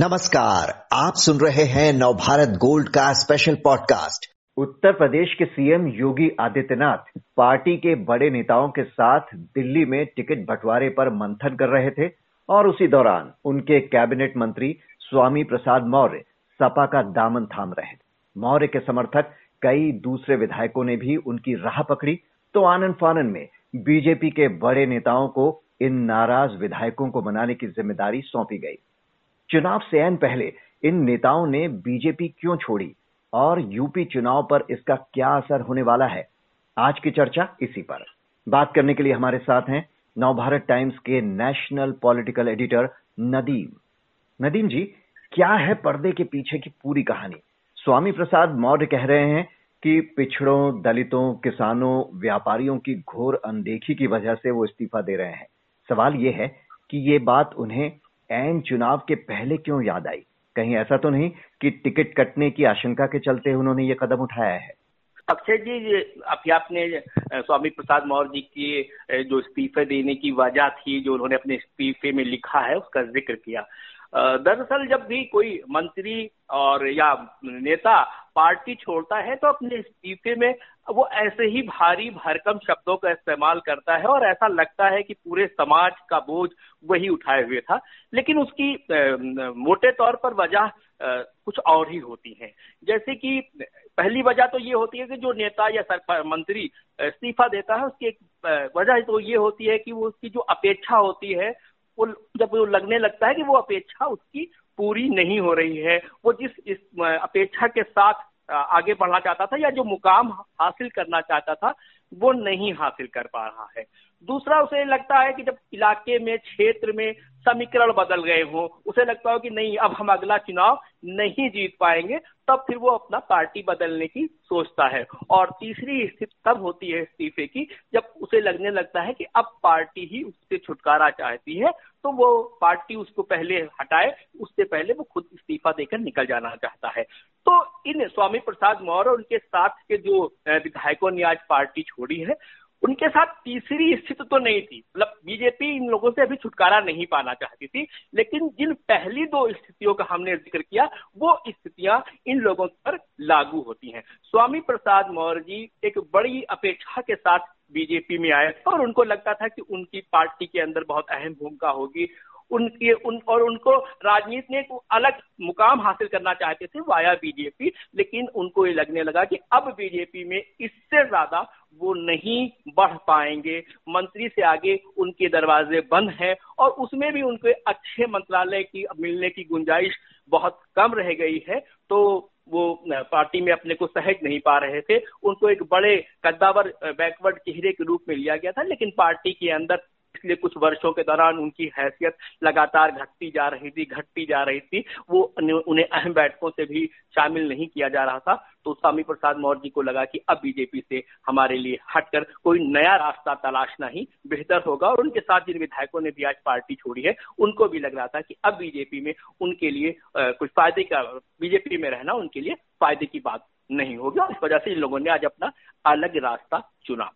नमस्कार, आप सुन रहे हैं नवभारत गोल्ड का स्पेशल पॉडकास्ट उत्तर प्रदेश के सीएम योगी आदित्यनाथ पार्टी के बड़े नेताओं के साथ दिल्ली में टिकट बंटवारे पर मंथन कर रहे थे और उसी दौरान उनके कैबिनेट मंत्री स्वामी प्रसाद मौर्य सपा का दामन थाम रहे मौर्य के समर्थक कई दूसरे विधायकों ने भी उनकी राह पकड़ी। तो आनंद फानन में बीजेपी के बड़े नेताओं को इन नाराज़ विधायकों को मनाने की ज़िम्मेदारी सौंपी गई। चुनाव से एन पहले इन नेताओं ने बीजेपी क्यों छोड़ी? और यूपी चुनाव पर इसका क्या असर होने वाला है? आज की चर्चा इसी पर। बात करने के लिए हमारे साथ हैं नवभारत टाइम्स के national political editor Nadeem. Nadeem ji, क्या है पर्दे के पीछे की पूरी कहानी? स्वामी प्रसाद मौर्य कह रहे हैं कि पिछड़ों, दलितों, किसानों, व्यापारियों की घोर अनदेखी की वजह से वो इस्तीफा दे रहे हैं। सवाल ये है कि ये बात उन्हें एन चुनाव के पहले क्यों याद आई? कहीं ऐसा तो नहीं कि टिकट कटने की आशंका के चलते उन्होंने ये कदम उठाया है। अक्षय जी अभी आपने स्वामी प्रसाद मौर्य जी की जो इस्तीफे देने की वजह थी, जो उन्होंने अपने इस्तीफे में लिखा है, उसका ज़िक्र किया। दरअसल जब भी कोई मंत्री और या नेता पार्टी छोड़ता है तो अपने इस्तीफे में वो ऐसे ही भारी भरकम शब्दों का इस्तेमाल करता है और ऐसा लगता है कि पूरे समाज का बोझ वही उठाए हुए था। लेकिन उसकी मोटे तौर पर वजह कुछ और ही होती है। जैसे कि पहली वजह तो ये होती है कि जो नेता या मंत्री इस्तीफा देता है, उसकी एक वजह तो ये होती है कि वो उसकी जो अपेक्षा होती है वो जब वो लगने लगता है कि वो अपेक्षा उसकी पूरी नहीं हो रही है, वो जिस इस अपेक्षा के साथ आगे बढ़ना चाहता था या जो मुकाम हासिल करना चाहता था, वो नहीं हासिल कर पा रहा है। दूसरा उसे लगता है कि जब इलाके में, क्षेत्र में समीकरण बदल गए हो, उसे लगता हो कि नहीं, अब हम अगला चुनाव नहीं जीत पाएँगे, तब फिर वो अपना पार्टी बदलने की सोचता है। और तीसरी स्थिति तब होती है इस्तीफे की, जब उसे लगने लगता है कि अब पार्टी ही उससे छुटकारा चाहती है तो वो पार्टी उसको पहले हटाए, उससे पहले वो खुद इस्तीफा देकर निकल जाना चाहता है। तो इन स्वामी प्रसाद मौर्य उनके साथ के जो विधायकों ने आज पार्टी छोड़ी है उनके साथ तीसरी स्थिति तो नहीं थी। मतलब बीजेपी इन लोगों से अभी छुटकारा नहीं पाना चाहती थी, लेकिन जिन पहली दो स्थितियों का हमने ज़िक्र किया, वो स्थितियाँ इन लोगों पर लागू होती हैं। स्वामी प्रसाद मौर्य जी एक बड़ी अपेक्षा के साथ बीजेपी में आए और उनको लगता था कि उनकी पार्टी के अंदर बहुत अहम भूमिका होगी उनके, उन, और उनको राजनीति में एक अलग मुकाम हासिल करना चाहते थे वाया बीजेपी, लेकिन उनको ये लगने लगा कि अब बीजेपी में इससे ज़्यादा वो नहीं बढ़ पाएँगे। मंत्री से आगे उनके दरवाजे बंद हैं और उसमें भी उनके अच्छे मंत्रालय की मिलने की गुंजाइश बहुत कम रह गई है तो वो पार्टी में अपने को सहज नहीं पा रहे थे। उनको एक बड़े कद्दावर बैकवर्ड चेहरे के रूप में लिया गया था, लेकिन पार्टी के अंदर पिछले कुछ वर्षों के दौरान उनकी हैसियत लगातार घटती जा रही थी, घटती जा रही थी। वो उन्हें अहम बैठकों से भी शामिल नहीं किया जा रहा था। तो स्वामी प्रसाद मौर्य जी को लगा कि अब बीजेपी से हमारे लिए हटकर कोई नया रास्ता तलाशना ही बेहतर होगा। और उनके साथ जिन विधायकों ने भी आज पार्टी छोड़ी है, उनको भी लग रहा था कि अब बीजेपी में उनके लिए कुछ फ़ायदे का, बीजेपी में रहना उनके लिए फ़ायदे की बात नहीं होगी। इस वजह से इन लोगों ने आज अपना अलग रास्ता चुना।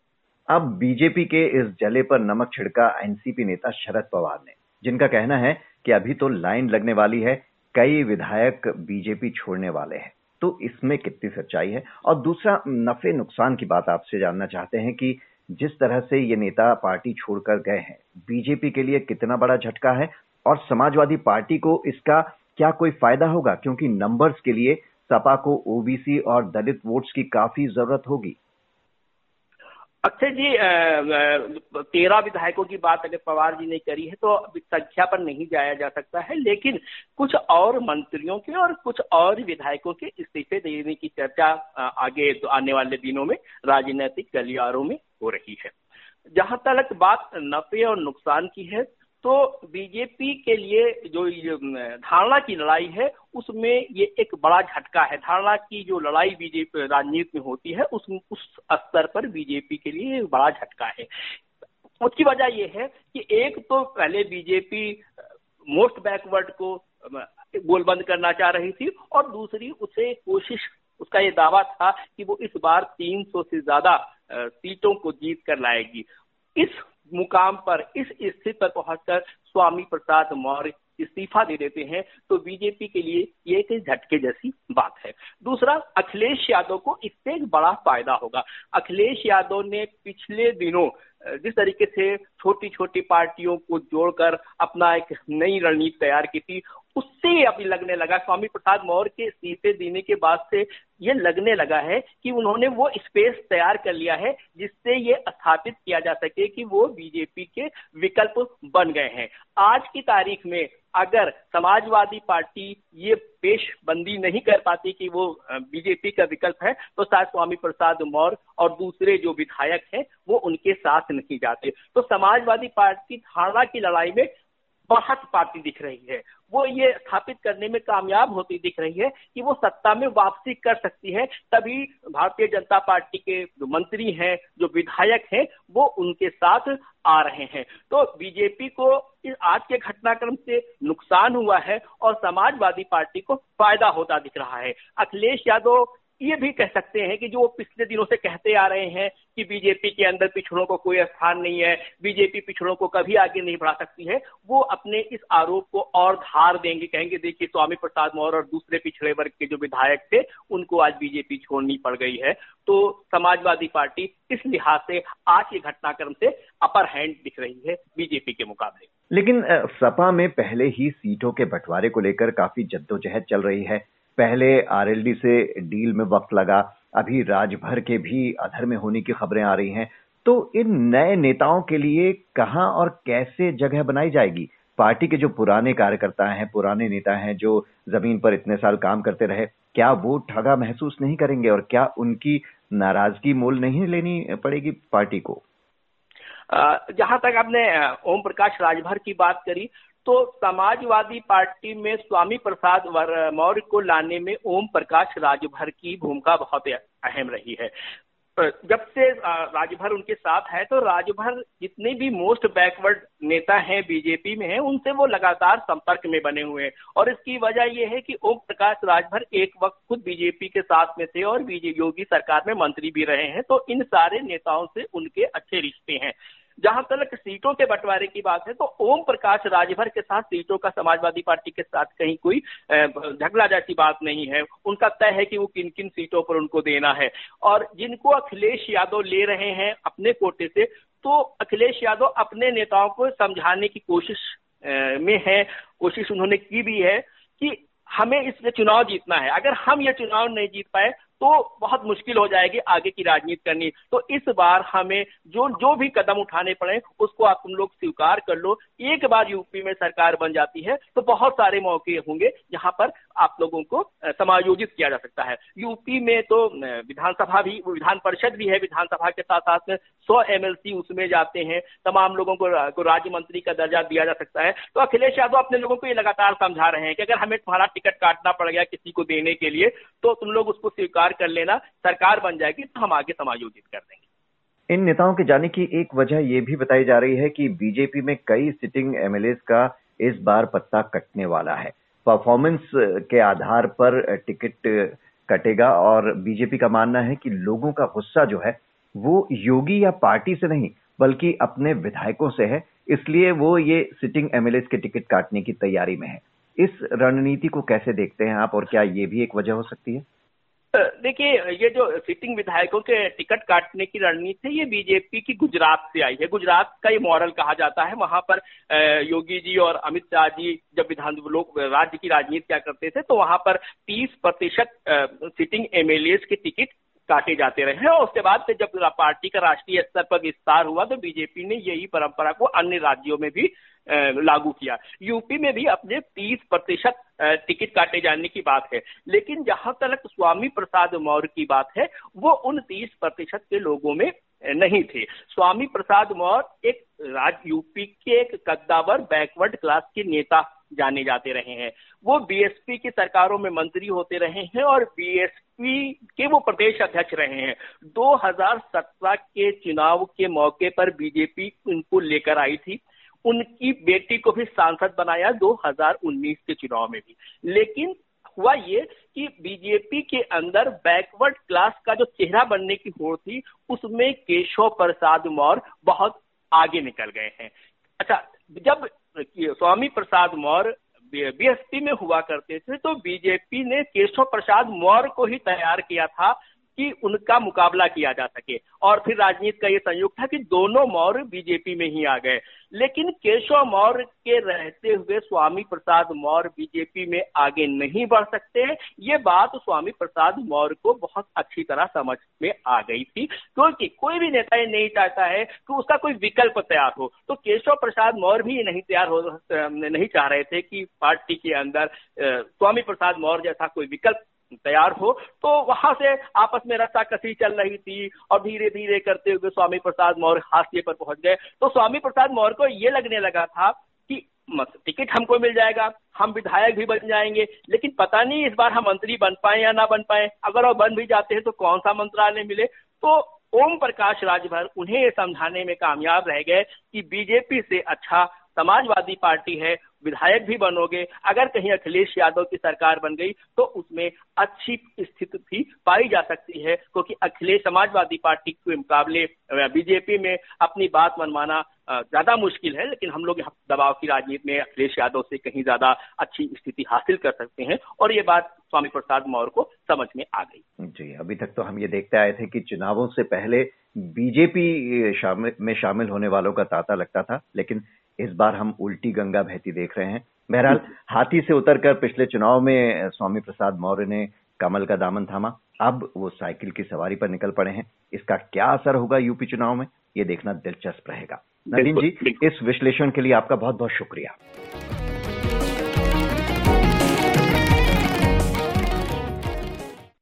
अब बीजेपी के इस जले पर नमक छिड़का एनसीपी नेता शरद पवार ने, जिनका कहना है कि अभी तो लाइन लगने वाली है, कई विधायक बीजेपी छोड़ने वाले हैं। तो इसमें कितनी सच्चाई है? और दूसरा, नफे नुकसान की बात आपसे जानना चाहते हैं कि जिस तरह से ये नेता पार्टी छोड़कर गए हैं, बीजेपी के लिए कितना बड़ा झटका है? और समाजवादी पार्टी को इसका क्या कोई फ़ायदा होगा? क्योंकि नंबर्स के लिए सपा को ओबीसी और दलित वोट्स की काफ़ी ज़रूरत होगी। अक्षय जी तेरह विधायकों की बात अगर पवार जी ने करी है तो संख्या पर नहीं जाया जा सकता है, लेकिन कुछ और मंत्रियों के और कुछ और विधायकों के इस्तीफे देने की चर्चा आगे आने वाले दिनों में, राजनीतिक गलियारों में हो रही है। जहाँ तक बात नफे और नुकसान की है तो बीजेपी के लिए जो धारणा की लड़ाई है, उसमें ये एक बड़ा झटका है। धारणा की जो लड़ाई बीजेपी राजनीति में होती है, उस उस स्तर पर बीजेपी के लिए बड़ा झटका है। उसकी वजह यह है कि एक तो पहले बीजेपी मोस्ट बैकवर्ड को गोलबंद करना चाह रही थी और दूसरी उसे कोशिश, उसका ये दावा था कि वो इस बार 300 से ज़्यादा सीटों को जीत कर लाएगी। इस मुकाम पर, इस स्थिति पर पहुंचकर स्वामी प्रसाद मौर्य इस्तीफा दे देते हैं तो बीजेपी के लिए ये एक झटके जैसी बात है। दूसरा, अखिलेश यादव को इससे एक बड़ा फ़ायदा होगा। अखिलेश यादव ने पिछले दिनों जिस तरीके से छोटी छोटी पार्टियों को जोड़कर अपना एक नई रणनीति तैयार की थी उससे अभी लगने लगा। स्वामी प्रसाद मौर्य के इस्तीफे देने के बाद से ये लगने लगा है कि उन्होंने वो स्पेस तैयार कर लिया है जिससे ये स्थापित किया जा सके कि वो बीजेपी के विकल्प बन गए हैं। आज की तारीख में अगर समाजवादी पार्टी ये पेशबंदी नहीं कर पाती कि वो बीजेपी का विकल्प है तो शायद स्वामी प्रसाद मौर्य और दूसरे जो विधायक हैं, वो उनके साथ नहीं जाते। तो समाजवादी पार्टी धारणा की लड़ाई में बहुत पार्टी दिख रही है। वो ये स्थापित करने में कामयाब होती दिख रही है कि वो सत्ता में वापसी कर सकती है। तभी भारतीय जनता पार्टी के जो मंत्री हैं, जो विधायक हैं, वो उनके साथ आ रहे हैं। तो बीजेपी को इस आज के घटनाक्रम से नुकसान हुआ है और समाजवादी पार्टी को फ़ायदा होता दिख रहा है। अखिलेश यादव ये भी कह सकते हैं कि जो वो पिछले दिनों से कहते आ रहे हैं कि बीजेपी के अंदर पिछड़ों को कोई स्थान नहीं है, बीजेपी पिछड़ों को कभी आगे नहीं बढ़ा सकती है, वो अपने इस आरोप को और धार देंगे, कहेंगे, देखिए, स्वामी प्रसाद मौर्य और दूसरे पिछड़े वर्ग के जो विधायक थे, उनको आज बीजेपी छोड़नी पड़ गई है। तो समाजवादी पार्टी इस लिहाज से आज के घटनाक्रम से अपर हैंड दिख रही है बीजेपी के मुकाबले। लेकिन सपा में पहले ही सीटों के बंटवारे को लेकर काफ़ी जद्दोजहद चल रही है। पहले आरएलडी से डील में वक्त लगा, अभी राजभर के भी अधर में होने की खबरें आ रही हैं। तो इन नए नेताओं के लिए कहाँ और कैसे जगह बनाई जाएगी? पार्टी के जो पुराने कार्यकर्ता हैं, पुराने नेता हैं, जो ज़मीन पर इतने साल काम करते रहे, क्या वो ठगा महसूस नहीं करेंगे और क्या उनकी नाराज़गी मोल नहीं लेनी पड़ेगी पार्टी को? जहाँ तक आपने ओम प्रकाश राजभर की बात करी तो समाजवादी पार्टी में स्वामी प्रसाद मौर्य को लाने में ओम प्रकाश राजभर की भूमिका बहुत अहम रही है। जब से राजभर उनके साथ है तो राजभर जितने भी मोस्ट बैकवर्ड नेता हैं, बीजेपी में हैं, उनसे वो लगातार संपर्क में बने हुए हैं। और इसकी वजह यह है कि ओम प्रकाश राजभर एक वक्त खुद बीजेपी के साथ में थे और बीजेपी योगी सरकार में मंत्री भी रहे हैं तो इन सारे नेताओं से उनके अच्छे रिश्ते हैं। जहाँ तक सीटों के बंटवारे की बात है तो ओम प्रकाश राजभर के साथ सीटों का समाजवादी पार्टी के साथ कहीं कोई झगड़ा जैसी बात नहीं है। उनका तय है कि वो किन किन सीटों पर उनको देना है। और जिनको अखिलेश यादव ले रहे हैं अपने कोटे से तो अखिलेश यादव अपने नेताओं को समझाने की कोशिश में है। कोशिश उन्होंने की भी है कि हमें इस चुनाव जीतना है। अगर हम ये चुनाव नहीं जीत पाए तो बहुत मुश्किल हो जाएगी आगे की राजनीति करनी। तो इस बार हमें जो जो भी कदम उठाने पड़े उसको आप तुम लोग स्वीकार कर लो। एक बार यूपी में सरकार बन जाती है तो बहुत सारे मौके होंगे जहाँ पर आप लोगों को समायोजित किया जा सकता है। यूपी में तो विधानसभा भी विधान परिषद भी है विधानसभा के साथ साथ में सौ एमएलसी उसमें जाते हैं। तमाम लोगों को, को राज्य मंत्री का दर्जा दिया जा सकता है। तो अखिलेश यादव अपने लोगों को ये लगातार समझा रहे हैं कि अगर हमें तुम्हारा टिकट काटना पड़ गया किसी को देने के लिए तो तुम लोग उसको स्वीकार कर लेना, सरकार बन जाएगी तो हम आगे समायोजित कर देंगे। इन नेताओं के जाने की एक वजह यह भी बताई जा रही है कि बीजेपी में कई सिटिंग एमएलए का इस बार पत्ता कटने वाला है। परफॉर्मेंस के आधार पर टिकट कटेगा और बीजेपी का मानना है कि लोगों का गुस्सा जो है, वो योगी या पार्टी से नहीं, बल्कि अपने विधायकों से है। इसलिए वो ये सिटिंग एमएलए के टिकट काटने की तैयारी में है। इस रणनीति को कैसे देखते हैं आप और क्या ये भी एक वजह हो सकती है? देखिए, ये जो सिटिंग विधायकों के टिकट काटने की रणनीति है, ये बीजेपी की गुजरात से आई है। गुजरात का ये मॉडल कहा जाता है। वहाँ पर योगी जी और अमित शाह जी जब विधान लोग राज्य की राजनीति क्या करते थे तो वहाँ पर 30 प्रतिशत सिटिंग एमएलए के टिकट काटे जाते रहे हैं। और उसके बाद से जब पार्टी का राष्ट्रीय स्तर पर विस्तार हुआ तो बीजेपी ने यही परंपरा को अन्य राज्यों में भी लागू किया। यूपी में भी अपने 30 प्रतिशत टिकट काटे जाने की बात है। लेकिन जहाँ तक स्वामी प्रसाद मौर्य की बात है, वो उन 30 प्रतिशत के लोगों में नहीं थे। स्वामी प्रसाद मौर्य एक राज, यूपी के एक कद्दावर बैकवर्ड क्लास के नेता जाने जाते रहे हैं। वो बीएसपी की सरकारों में मंत्री होते रहे हैं और बीएसपी के वो प्रदेश अध्यक्ष रहे हैं। 2017 के चुनाव के मौके पर बीजेपी उनको लेकर आई थी। उनकी बेटी को भी सांसद बनाया 2019 के चुनाव में भी। लेकिन हुआ ये कि बीजेपी के अंदर बैकवर्ड क्लास का जो चेहरा बनने की होड़ थी, उसमें केशव प्रसाद मौर्य बहुत आगे निकल गए हैं। अच्छा जब स्वामी प्रसाद मौर्य बीएसपी में हुआ करते थे तो बीजेपी ने केशव प्रसाद मौर्य को ही तैयार किया था। कि उनका मुकाबला किया जा सके। और फिर राजनीति का ये संयोग था कि दोनों मौर्य बीजेपी में ही आ गए। लेकिन केशव मौर्य के रहते हुए स्वामी प्रसाद मौर्य बीजेपी में आगे नहीं बढ़ सकते ये बात स्वामी प्रसाद मौर्य को बहुत अच्छी तरह समझ में आ गई थी। क्योंकि कोई भी नेता ये नहीं चाहता है कि उसका कोई विकल्प तैयार हो। तो केशव प्रसाद मौर्य भी नहीं तैयार हो नहीं चाह रहे थे कि पार्टी के अंदर स्वामी प्रसाद मौर्य जैसा कोई विकल्प तैयार हो तो वहाँ से आपस में रस्सा कसी चल रही थी और धीरे धीरे करते हुए स्वामी प्रसाद मौर्य हाशिए पर पहुँच गए। तो स्वामी प्रसाद मौर्य को ये लगने लगा था कि टिकट हमको मिल जाएगा, हम विधायक भी बन जाएँगे, लेकिन पता नहीं इस बार हम मंत्री बन पाए या ना बन पाए। अगर वो बन भी जाते हैं तो कौन सा मंत्रालय मिले? तो ओम प्रकाश राजभर उन्हें ये समझाने में कामयाब रह गए कि बीजेपी से अच्छा समाजवादी पार्टी है, विधायक भी बनोगे। अगर कहीं अखिलेश यादव की सरकार बन गई तो उसमें अच्छी स्थिति भी पाई जा सकती है, क्योंकि अखिलेश समाजवादी पार्टी के मुकाबले बीजेपी में अपनी बात मनवाना ज़्यादा मुश्किल है, लेकिन हम लोग दबाव की राजनीति में अखिलेश यादव से कहीं ज़्यादा अच्छी स्थिति हासिल कर सकते हैं, और ये बात स्वामी प्रसाद मौर्य को समझ में आ गई। जी, अभी तक तो हम ये देखते आए थे कि चुनावों से पहले बीजेपी शामिल, में शामिल होने वालों का तांता लगता था, लेकिन इस बार हम उल्टी गंगा बहती देख रहे हैं। बहरहाल हाथी से उतरकर पिछले चुनाव में स्वामी प्रसाद मौर्य ने कमल का दामन थामा। अब वो साइकिल की सवारी पर निकल पड़े हैं। इसका क्या असर होगा यूपी चुनाव में ये देखना दिलचस्प रहेगा। नवीन जी इस विश्लेषण के लिए आपका बहुत बहुत शुक्रिया।